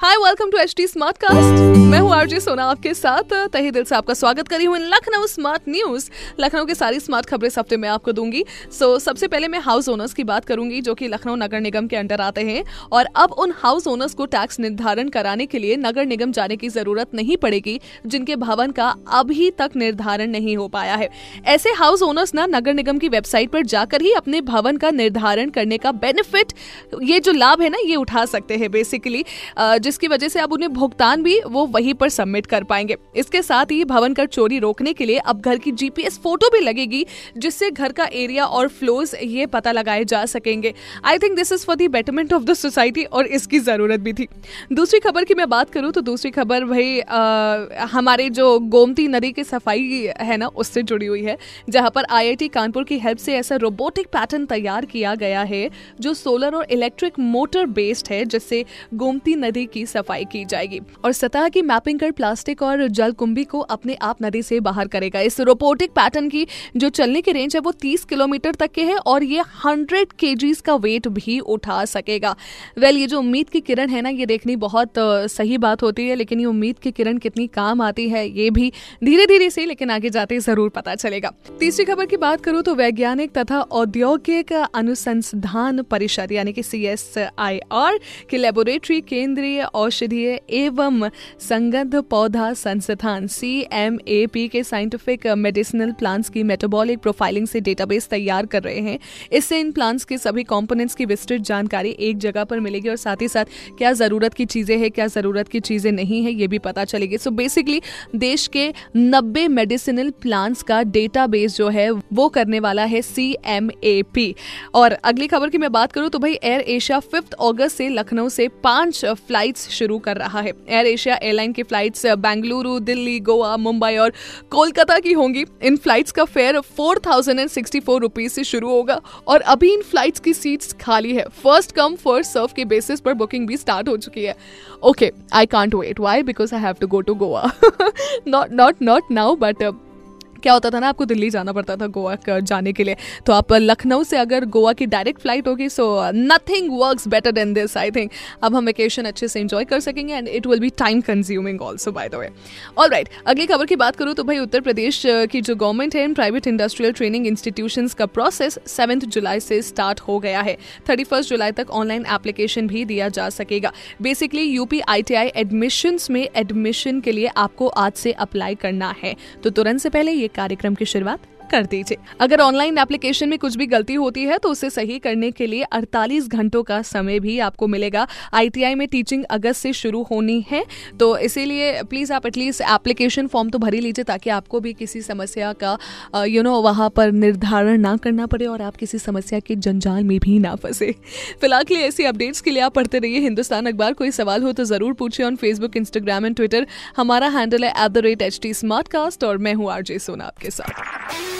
hi welcome to H T smart cast मैं हूँ RJ सोना आपके साथ। तहे दिल से आपका स्वागत करी हूँ लखनऊ स्मार्ट न्यूज़। लखनऊ की सारी स्मार्ट खबरें इस हफ़्ते में आपको दूँगी। सो so, सबसे पहले मैं हाउस ओनर्स की बात करूँगी जो कि लखनऊ नगर निगम के अंडर आते हैं। और अब उन हाउस ओनर्स को टैक्स निर्धारण कराने के लिए नगर निगम जाने की ज़रूरत नहीं पड़ेगी जिनके भवन का अभी तक निर्धारण नहीं हो पाया है। ऐसे हाउस ओनर्स ना नगर निगम की वेबसाइट पर जाकर ही अपने भवन का निर्धारण करने का बेनिफिट ये जो लाभ है ना ये उठा सकते हैं बेसिकली जिसकी वजह से अब उन्हें भुगतान भी वो वहीं पर सबमिट कर पाएँगे। इसके साथ ही भवन कर चोरी रोकने के लिए अब घर की जीपीएस फ़ोटो भी लगेगी, जिससे घर का एरिया और फ्लोज ये पता लगाए जा सकेंगे। I think this is for the betterment of the society और इसकी ज़रूरत भी थी। दूसरी खबर की मैं बात करूँ तो दूसरी खबर भाई हमारे जो गोमती नदी की सफ़ाई है ना, उससे जुड़ी हुई है, जहाँ पर आईआईटी कानपुर की हेल्प से ऐसा रोबोटिक पैटर्न तैयार किया गया है, जो सोलर और इलेक्ट्रिक मोटर बेस्ड है, जिससे गोमती नदी की सफ़ाई की जाएगी। और सतह की मैपिंग कर प्लास्टिक और जल कुंभी को अपने आप नदी से बाहर करेगा। इस रोबोटिक पैटर्न की जो चलने की रेंज है वो 30 किलोमीटर तक के है और ये 100 केजीज का वेट भी उठा सकेगा। वेल ये जो उम्मीद की किरण है ना, ये देखनी बहुत सही बात होती है, लेकिन ये उम्मीद की किरण कितनी काम आती है, ये भी धीरे धीरे से, लेकिन आगे जाते ज़रूर पता चलेगा। तीसरी खबर की बात करूँ तो वैज्ञानिक तथा औद्योगिक अनुसंधान परिषद, यानी कि सी एस आई आर की लेबोरेटरी केंद्रीय औषधीय एवं संगंध पौधा संस्थान सी एम ए पी के साइंटिफिक मेडिसिनल प्लांट्स की मेटाबॉलिक प्रोफाइलिंग से डेटाबेस तैयार कर रहे हैं। इससे इन प्लांट्स के सभी कंपोनेंट्स की विस्तृत जानकारी एक जगह पर मिलेगी और साथ ही साथ क्या ज़रूरत की चीज़ें हैं, क्या ज़रूरत की चीज़ें नहीं है, ये भी पता चलेगी। सो बेसिकली देश के नब्बे मेडिसिनल प्लांट्स का डेटाबेस जो है, वो करने वाला है सी एम ए पी और अगली खबर की मैं बात करूँ तो भाई एयर एशिया फिफ्थ अगस्त से लखनऊ से पाँच फ्लाइट्स शुरू कर रहा है। एयर एशिया एयरलाइन की फ्लाइट्स बेंगलुरु दिल्ली गोवा मुंबई और कोलकाता की होंगी। इन फ्लाइट्स का fare four thousand and sixty four rupees से शुरू होगा और अभी इन फ्लाइट्स की सीट्स खाली है। फ़र्स्ट कम फ़र्स्ट सर्व के बेसिस पर बुकिंग भी स्टार्ट हो चुकी है। Okay I can't wait why because I have to go to Goa not not not now but क्या होता था ना, आपको दिल्ली जाना पड़ता था गोवा जाने के लिए। तो आप लखनऊ से अगर गोवा की डायरेक्ट फ़्लाइट होगी so nothing work better than this I think अब हम वेकेशन अच्छे से इंजॉय कर सकेंगे and it will be time consuming also by the way all right अगली खबर की बात करूँ तो भाई उत्तर प्रदेश की जो गवर्नमेंट है प्राइवेट इंडस्ट्रियल ट्रेनिंग इंस्टीट्यूशन का प्रोसेस सेवंथ जुलाई से स्टार्ट हो गया है। थर्टी जुलाई तक ऑनलाइन एप्लीकेशन भी दिया जा सकेगा। बेसिकली यूपी आई एडमिशन में एडमिशन के लिए आपको आज से अप्लाई करना है। तो तुरंत से पहले ये कार्यक्रम की शुरुआत। कर दीजिए। अगर ऑनलाइन एप्लीकेशन में कुछ भी गलती होती है तो उसे सही करने के लिए 48 घंटों का समय भी आपको मिलेगा। आईटीआई में टीचिंग अगस्त से शुरू होनी है तो इसीलिए प्लीज़ आप एटलीस्ट एप्लीकेशन फॉर्म तो भर लीजिए, ताकि आपको भी किसी समस्या का यू नो वहाँ पर निर्धारण ना करना पड़े और आप किसी समस्या के जंजाल में भी ना फंसे। फ़िलहाल के लिए ऐसी अपडेट्स के लिए आप पढ़ते रहिए हिंदुस्तान अखबार। कोई सवाल हो तो ज़रूर पूछिए on Facebook Instagram and Twitter हमारा हैंडल है at the rate H T smart cast और मैं हूँ आरजे सोना आपके साथ।